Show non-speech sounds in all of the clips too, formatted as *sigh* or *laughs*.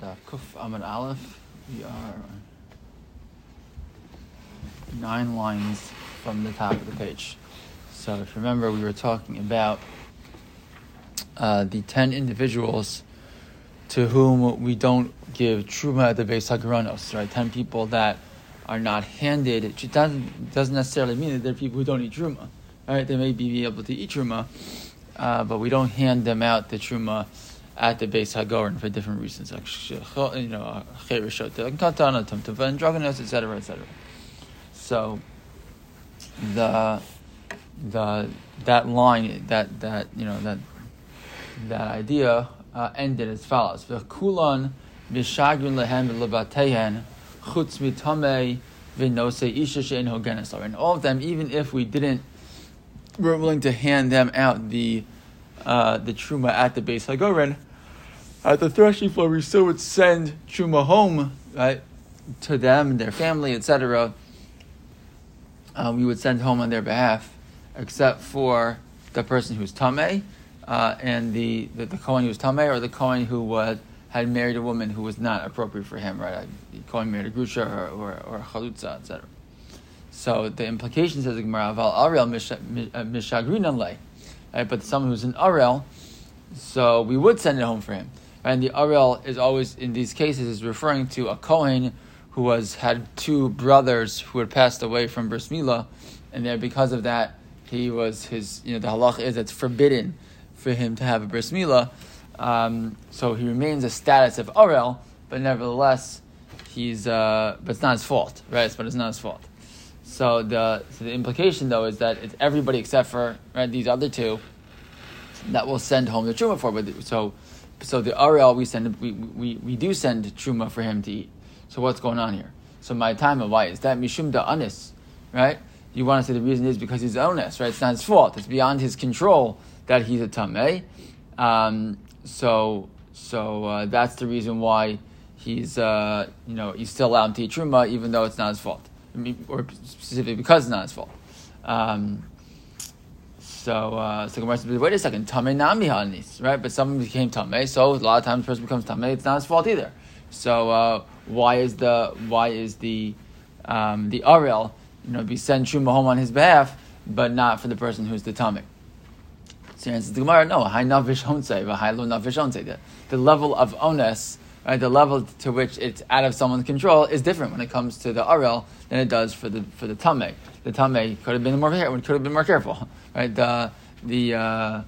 Daf Kuf Amad Aleph. We are nine lines from the top of the page. So, if you remember, we were talking about uh, the ten individuals to whom we don't give truma at the Beis Hagranos, right? Ten people that are not handed. It doesn't, doesn't necessarily mean that they're people who don't eat truma, right? They may be able to eat truma, uh, but we don't hand them out the truma at the Beis Hagorin for different reasons, like you know, katana, tumtuva, androgynous, etc., etc. So the the that line that that you know that that idea uh, ended as follows: V'kulan v'shagrin lehem v'lebatehen chutz mitamei v'nose isha she'en hogenes. And all of them, even if we didn't, we're willing to hand them out the uh, the truma at the Beis Hagorin, at the threshing floor, we still would send truma home, right, to them and their family, etc. Uh, we would send home on their behalf, except for the person who's tamei, uh, and the, the the Kohen who's tamei, or the Kohen who was had married a woman who was not appropriate for him, right? The Kohen married a grusha or or, or chalutza, etc. So the implication says the Gemara, "Val Ariel mishagrinan lay," right? But someone who's an Ariel, so we would send it home for him. And the Ariel is always in these cases is referring to a Kohen who was had two brothers who had passed away from bris milah, and there because of that he was his you know the halach is it's forbidden for him to have a bris milah, um, so he remains a status of Ariel, but nevertheless he's uh, but it's not his fault, right? But it's not his fault. So the so the implication though is that it's everybody except for right, these other two that will send home the truma for. But so so the Ariel we send we, we, we do send truma for him to eat. So what's going on here? So my time of why is that mishum da anis, right? You want to say the reason is because he's onus, right? It's not his fault. It's beyond his control that he's a tamei. Um, so so uh, that's the reason why he's uh, you know you still allowed to eat truma even though it's not his fault, or specifically because it's not his fault. Um, so, uh, so Gemara says, wait a second, Tame Nami Hanis, right? But someone became Tame, so a lot of times the person becomes Tame, it's not his fault either. So, uh, why is the, why is the, um, the Ariel, you know, be sent truma home on his behalf, but not for the person who's the Tame? So answers the Gemara, no, high navish onse, high low navish onse. The level of onus, right, the level to which it's out of someone's control is different when it comes to the Ariel than it does for the, for the Tame. The Tame could have been more, could have been more careful *laughs* right? The the uh,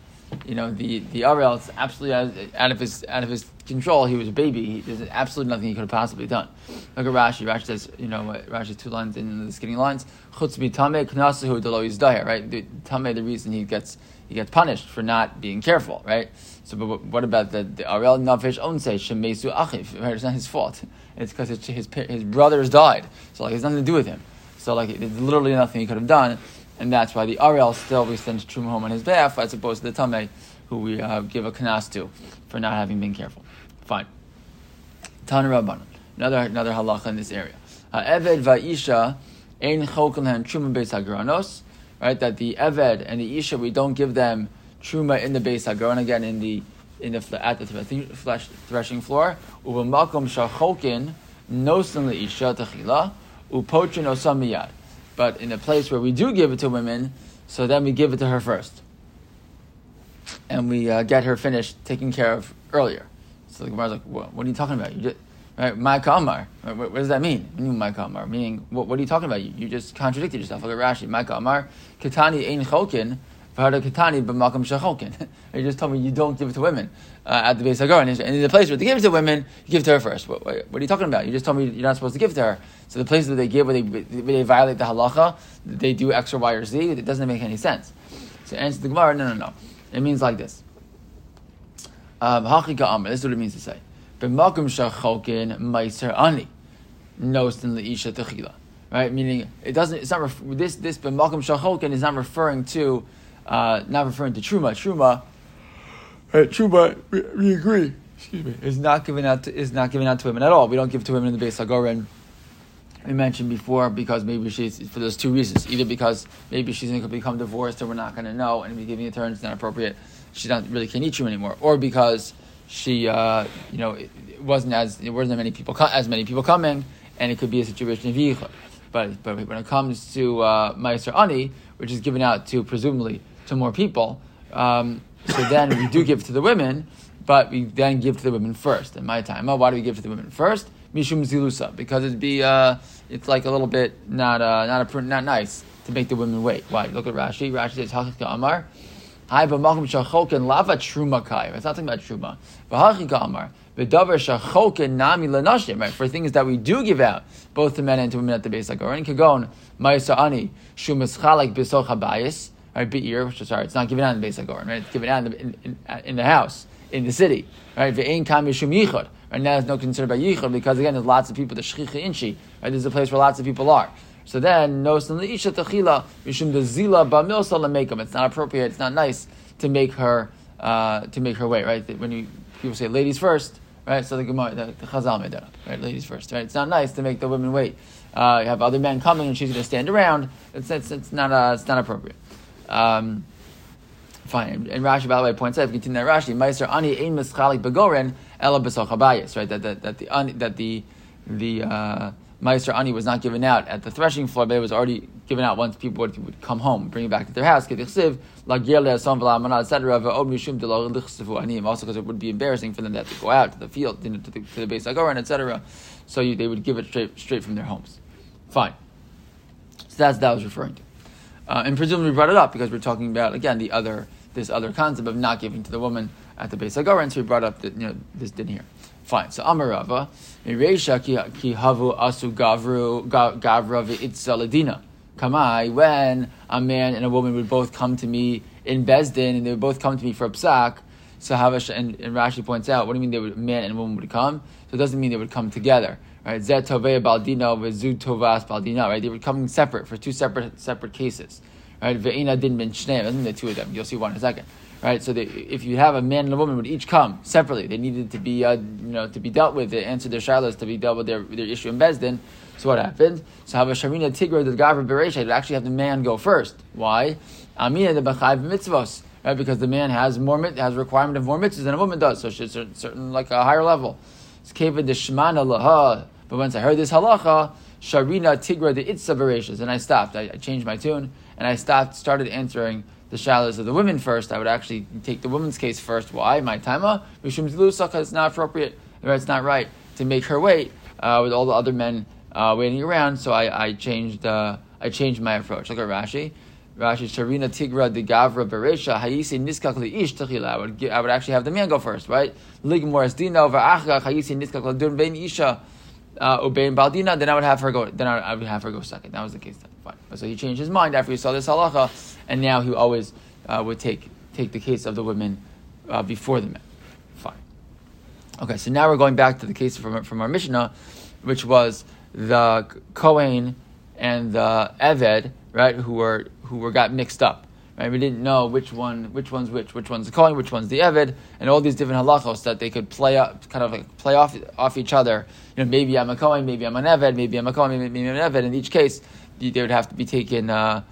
you know the the Ariel is absolutely out of his out of his control. He was a baby. He, there's absolutely nothing he could have possibly done. Look at Rashi. Rashi says, you know, Rashi two lines in the skinny lines. Chutz tame knasahu delo yizdahir. Right, the tame the reason he gets he gets punished for not being careful. Right. So, but what about the, the Nafish own say shemesu achiv? It's not his fault. It's because his his brothers died. So like, it's nothing to do with him. So like, there's literally nothing he could have done and that's why the Ariel still we send Truma home on his behalf, as opposed to the Tameh, who we uh, give a kanas to for not having been careful. Fine. Tana Rabbanan. Another another halacha in this area. Eved va'isha ein chokel truma beis hagranos. Right, that the eved and the isha we don't give them truma in the beis hagron again in the in the at the threshing floor. Uvamakom shacholkin nosan leisha techila upochin osam miyad. But in a place where we do give it to women, so then we give it to her first. And we uh, get her finished taken care of earlier. So the Gemara's like, what, what are you talking about? You just, right, my kamar. What, what, does that mean? My kamar. Meaning, what, what, are you talking about? You, you just contradicted yourself. Look at Rashi. My kamar. Kitani ein chokin. Kitani b'makam shechokin. *laughs* You just told me you don't give it to women uh, at the Beis Hagar, and in the place where they give it to women, you give it to her first. What, what, are you talking about? You just told me you're not supposed to give it to her. So the places that they give where they, where they violate the halacha, they do X or Y or Z. It doesn't make any sense. So answer the Gemara, no, no, no. It means like this. Um, this is what it means to say. B'makum shachokin meiser ani. Nosten leisha techila. Right? Meaning, it doesn't, it's not, ref- this, this b'makum shachokin is not referring to, uh, not referring to truma. Truma, right, truma, we, we agree excuse me, is not given out to, is not given out to women at all. We don't give to women in the Beis Hagoren we mentioned before because maybe she's for those two reasons. Either because maybe she's going to become divorced and we're not going to know, and we giving it to her and it's not appropriate. She not really can't eat you anymore, or because she, uh, you know, it, it, wasn't as it wasn't many people as many people coming, and it could be a situation of yichud. But but when it comes to uh, Ani, which is given out to presumably to more people, um, so then we do give to the women, but we then give to the women first. In my time, why do we give to the women first? Mishum zilusa, because it'd be uh, it's like a little bit not uh, not a, not nice to make the women wait. Why? Look at Rashi. Rashi says Hachika Amar. Hi, b'malchim shachokin lava truma kai. It's not talking about truma. V'hachika Amar. V'davar shachokin nami lanashim. Right, for things that we do give out, both to men and to women at the beis hagoren Kagon Ma'isa Ani Shumas Chalak B'soch Habayis. Right, be'ir, sorry, it's not given out in the beis hagoren. Right, it's given out in the, in, in, the house in the city. Right, ve'ein kam yishum yichud. Right now, there's no concern about yichud because again, there's lots of people. The shchicha inchi. Right, this is a place where lots of people are. So then, no isha tachila yishum the zila ba'milsa lemekam. It's not appropriate. It's not nice to make her uh, to make her wait. Right, when you people say ladies first. Right, so the Gemara, the, the Chazal made that up. Right, ladies first. Right, it's not nice to make the women wait. Uh, you have other men coming, and she's going to stand around. It's, it's, it's not uh, it's not appropriate. Um, Fine. And Rashi, by the way, points out, continue that Rashi, Meiser Ani Ein Mischalik Begoren Ela B'Soch Habayis, right? That, that, that the, that the, the, uh, Meiser Ani was not given out at the threshing floor, but it was already given out once people would, would come home, bring it back to their house. etc. Also, because it would be embarrassing for them to have to go out to the field, to the, to the beis Agoran, etc. So you, they would give it straight, straight from their homes. Fine. So that's that I was referring to. Uh, and presumably we brought it up because we're talking about, again, the other this other concept of not giving to the woman at the beis Hagaran, so we brought up the, you know, this din here. Fine. So Amar Rava, Mireisha ki havu asu gavru gavra v'itzaladina. Kamai, when a man and a woman would both come to me in Bezdin and they would both come to me for a psak, so Havash and, and Rashi points out, what do you mean they would, man and woman would come? So it doesn't mean they would come together. Right? Zet tovei baldino v'zu tovas baldina. Right? They were coming separate for two separate separate cases right? Ve'ina din ben shneim. Doesn't the two of them? You'll see one in a second, right? So they, if you have a man and a woman would each come separately, they needed to be, uh, you know, to be dealt with, to answer their shilas, to be dealt with their, their issue in bezdin. So what happened? So have a sharina tigra the gavra beresha. Would actually have the man go first. Why? Amina the b'chayv mitzvos. Right, because the man has more has requirement of more mitzvahs than a woman does, so she's certain, certain like a higher level. It's keva the shmana laha. But once I heard this halacha, sharina tigra the itza and I stopped. I, I changed my tune and I stopped, started answering the shalos of the women first, I would actually take the woman's case first. Why? My taima, Mishum Zilusaka, it's not appropriate, or it's not right to make her wait uh, with all the other men uh, waiting around. So I, I changed uh, I changed my approach. Look at Rashi. Rashi Sharina Tigra de Gavra Beresha Hayisi Niskak Ish Techila. I would actually have the man go first, right? Ligmor Dino Va'achach Hayisi Niskak Ladun Ben Isha uh, Baldina. Then I would have her go. Then I would have her go second. That was the case. Then. Fine. So he changed his mind after he saw this halacha, and now he always uh, would take take the case of the women uh, before the men. Fine. Okay, so now we're going back to the case from, from our Mishnah, which was the Kohen and the Eved, right, who were who were got mixed up. Right, we didn't know which one, which one's which, which one's the Kohen, which one's the Eved, and all these different halachos that they could play up, kind of like play off off each other. You know, maybe I'm a Kohen, maybe I'm an Eved, maybe I'm a Kohen, maybe I'm an Eved. In each case, they would have to be taken, uh,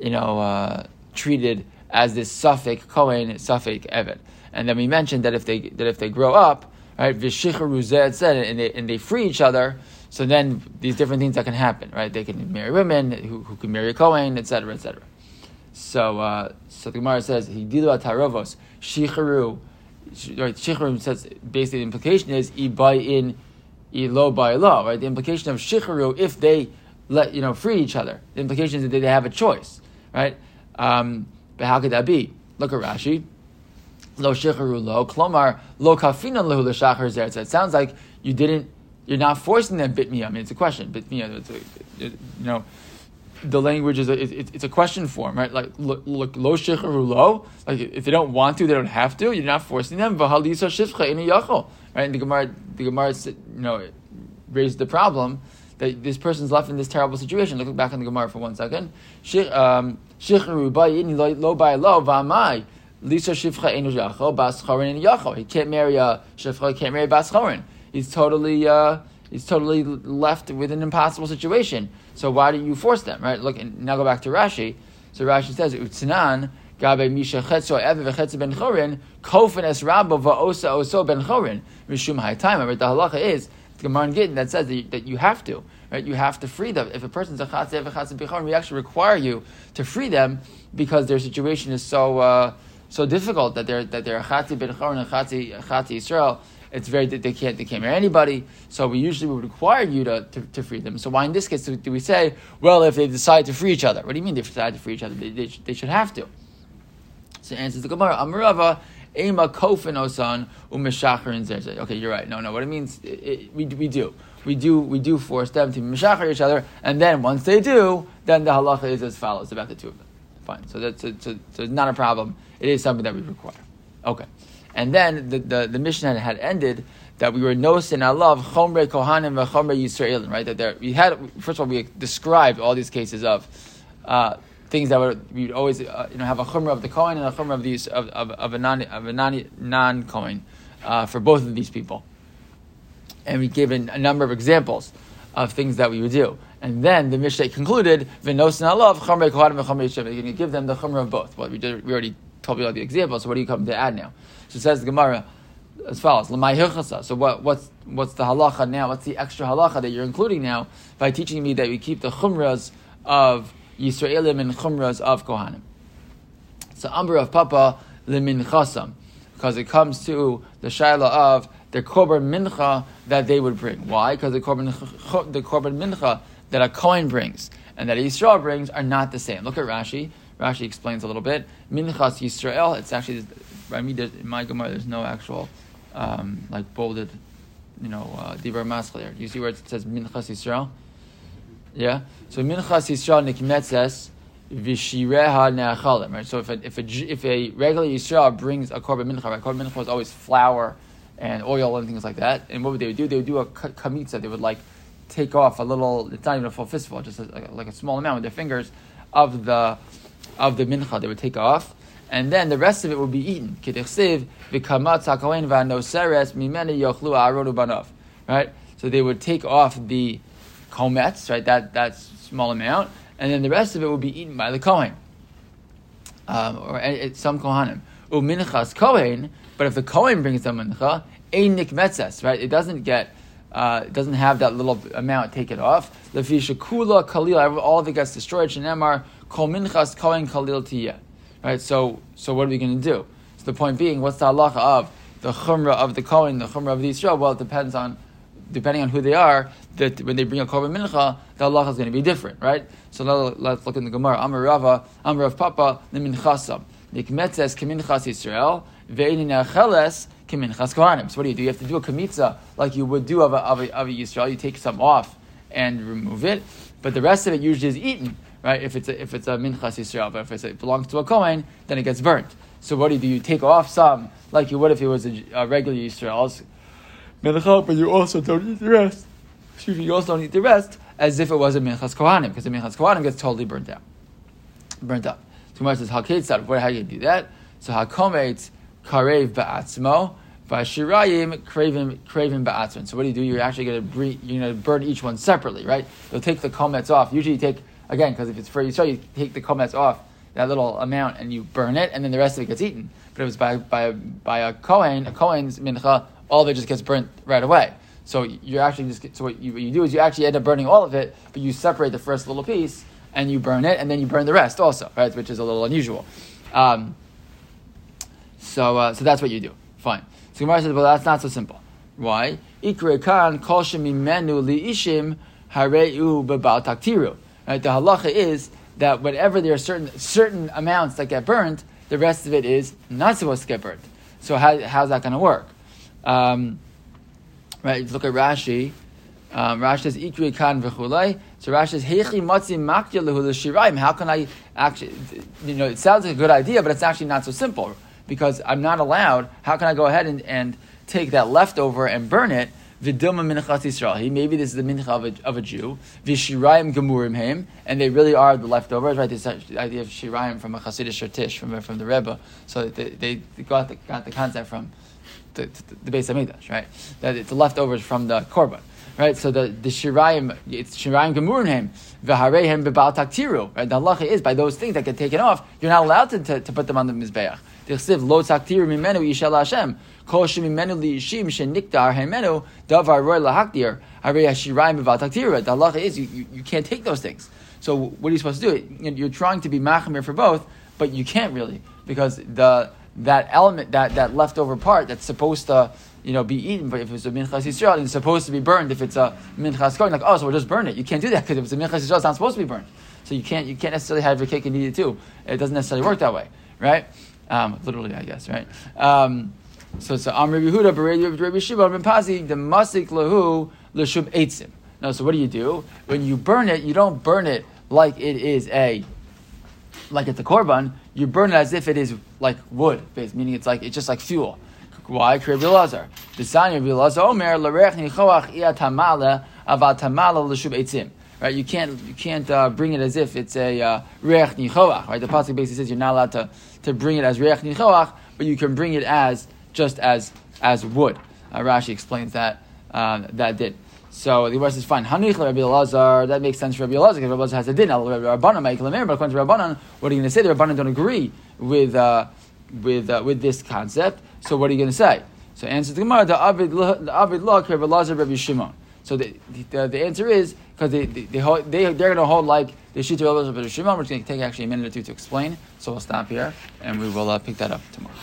you know, uh, treated as this safek Kohen, safek Eved. And then we mentioned that if they that if they grow up, right, Vishicharu said, and they and they free each other, so then these different things that can happen, right? They can marry women who, who can marry a Kohen, etc., etc. So, uh, so the Gemara says, "Hidilu tarovos shicharu." Right, shicharu says basically the implication is ibai in, ilo by law. Right, the implication of shicharu if they let you know free each other. The implication is that they have a choice, right? Um, but how could that be? Look at Rashi. Lo shicharu lo klomar lo kafina lehu l'shachar zeretz. It sounds like you didn't. You're not forcing them bit me. I mean, it's a question. Bit me. You know, the language is a, it, it's a question form, right? Like look, look lo lo. Like if they don't want to, they don't have to. You're not forcing them. V'halisa shifcha in yachol. Right? And the Gemara, the Gemara, you know, raised the problem that this person's left in this terrible situation. Look back on the Gemara for one second. Um, Shikhrubain lo by low, va my Lisa Shifcha Enu Yacho, Bas Chorin Yacho. He can't marry a Shifcha, he can't marry Bas. He's totally, uh, he's totally left with an impossible situation. So why do you force them, right? Look, and now go back to Rashi. So Rashi says, Utsanan, Gabe Misha Chetzo Ever V'Chetzo Ben Chorin, Kofen Es Rabba Va'osa Oso Ben Chorin, Mishum Haytaima. But the halacha is, the Gemara in Gittin that says that you, that you have to, right? You have to free them. If a person's a Chatz Ever Chatz Ben Chorin, we actually require you to free them because their situation is so, uh, so difficult that they're, that they're a Chatzi Ben Chorin Chatzi, Chatzi Israel it's very they can't they can't marry anybody. So we usually would require you to, to, to, free them. So why in this case do we say, well, if they decide to free each other? What do you mean they decide to free each other? They, they, they should have to. So answers the Gemara, Amar Rava, Ema Kofin Osan Umeshachar and Zerzeh. Okay, you're right. No, no. What it means, it, it, we, we do. We do we do force them to meshachar each other, and then once they do, then the halacha is as follows about the two of them. Fine. So that's so, so, so not a problem. It is something that we require. Okay. And then the, the, the Mishnah had, ended that we were nos and love chomre kohanim and chomre yisraelim, right? That there we had first of all we described all these cases of uh, things that were we'd always uh, you know have a chumrah of the Kohen and a chumrah of these of, of, of a non of a non non Kohen uh, for both of these people, and we gave a, number of examples of things that we would do. And then the Mishnah concluded, "V'nos and love chomre kohanim and chomre yisraelim." You're going to give them the chumrah of both. Well, we did, we already told you all the examples. So what do you come to add now? So says the Gemara as follows: So what, what's what's the halacha now? What's the extra halacha that you're including now by teaching me that we keep the chumras of Yisraelim and chumras of Kohanim? So Amar Rav Papa limin chasam, because it comes to the shaila of the korban mincha that they would bring. Why? Because the korban the korban mincha that a Kohen brings and that Yisrael brings are not the same. Look at Rashi. Rashi explains a little bit. Minchas Yisrael. It's actually by me, in my Gemara, there's no actual um, like bolded, you know, uh, Dibur Hamaschil there. You see where it says Minchas Yisrael? Yeah. So Minchas Yisrael Nikmetzes Vishireha Neachalim. Right. So if a, if a if a regular Yisrael brings a korban mincha, right? Korban mincha is always flour and oil and things like that. And what would they do? They would do a kamitza. They would like take off a little. It's not even a full fistful, just a, like a small amount with their fingers of the of the mincha. They would take off and then the rest of it would be eaten. Right? So they would take off the komets, right, that, that small amount, and then the rest of it would be eaten by the Kohen. Um, or it's some Kohanim. Uminchas Kohen, but if the Kohen brings the mincha, ein nikmetzes, right? It doesn't get, uh, it doesn't have that little amount taken off. Lefisha kula kalil, all of it gets destroyed. Shenemar kol minchas Kohen kalil tiyeh. Right? So, so what are we going to do? So the point being, what's the halacha of the chumrah of the Kohen, the chumrah of the Israel? Well, it depends on, depending on who they are, that when they bring a korban mincha, the halacha is going to be different, right? So let, us look in the Gemara. Amar Rava, Amar Rav Papa, leminchasam. Nikmetzes keminchas Yisrael, ve'inin acheles keminchas kohanim. So what do you do? You have to do a kamitza like you would do of a, of a, of a Yisrael. You take some off and remove it, but the rest of it usually is eaten right? If it's a, if it's a minchas Yisrael, but if it belongs to a Kohen, then it gets burnt. So what do you do? You take off some, like you would if it was a, a regular Yisrael's mincha, but you also don't eat the rest. Excuse me, you also don't eat the rest as if it was a minchas Kohanim, because the minchas Kohanim gets totally burnt out, burnt up. So Gemara says. How do you do that? So hakometz karev ba'atzmo. Vashirayim craving craving ba'atzman. So what do you do? You're actually going to you're going to burn each one separately, right? You'll take the komets off. Usually, you take Again, because if it's for Yisrael, you take the komets off that little amount and you burn it, and then the rest of it gets eaten. But it was by by by a kohen, a kohen's mincha, all of it just gets burnt right away. So you're actually just so what you, what you do is you actually end up burning all of it, but you separate the first little piece and you burn it, and then you burn the rest also, right? Which is a little unusual. Um, so uh, so that's what you do. Fine. So Gemara says, well, that's not so simple. Why? Li ishim. Right? The halacha is that whenever there are certain certain amounts that get burned, the rest of it is not supposed to get burned. So how, how's that going to work? Um, right, look at Rashi. Um, Rashi says ikri kan. So Rashi says heichi matzi makya How can I actually? You know, it sounds like a good idea, but it's actually not so simple because I'm not allowed. How can I go ahead and, and take that leftover and burn it? Vidilma minchat Yisrael. Maybe this is the mincha of a, of a Jew. Vishirayim gemurim him, and they really are the leftovers, right? This idea of shirayim from a Chassidishe tish, from from the Rebbe. So they, they, got the got the concept from the, the, the Midrash, right? That it's the leftovers from the korban, right? So the the shirayim, it's shirayim gemurim v'harehem bebal taktiru. Right? The halacha is by those things that get taken off, you're not allowed to, to, to put them on the mizbeach. Tichsiv lo taktiru mimenu yishal Hashem. Kol shemimenu liyishim shenikdar hemenu davar roy lahakdir. Harei hashirayim bebal taktiru. The halacha is you, you, you can't take those things. So what are you supposed to do? You're trying to be machmir for both, but you can't really because the that element that that leftover part that's supposed to you know, be eaten, but if it's a minchas Yisrael, it's supposed to be burned. If it's a minchas kohen, like oh, so we'll just burn it. You can't do that because if it's a minchas Yisrael, it's not supposed to be burned. So you can't you can't necessarily have your cake and eat it too. It doesn't necessarily work that way, right? Um, literally, I guess, right? Um, so it's so Amr Yehuda, Rabbi Shiva, Ben Pazi, the masik lahu l'shub eitzim. No, so what do you do when you burn it? You don't burn it like it is a like it's a korban. You burn it as if it is like wood, meaning it's like it's just like fuel. Why? Rabbi Lazar. Of Rabbi Lazar Omer l'rech nichoach iya tamala aval tamala l'shub. Right? You can't you can't uh, bring it as if it's a uh, reach nichoach. Right? The pasuk basically says you're not allowed to, to bring it as reach nichoach, but you can bring it as just as as wood. Uh, Rashi explains that um, that did. So the verse is fine. Hanich Rabbi Lazar. That makes sense for Rabbi Lazar because Rabbi Lazar has a din. Rabbanan make but according to Rabbanan, what are you going to say? The Rabbanan don't agree with uh, with uh, with this concept. So what are you going to say? So answer the Gemara, the Avid Law Rabbi Lazar Rabbi Shimon. So the, the, the answer is because they they, they, hold, they they're going to hold like the Shita Rabbi Shimon. We're going to take actually a minute or two to explain. So we'll stop here and we will uh, pick that up tomorrow.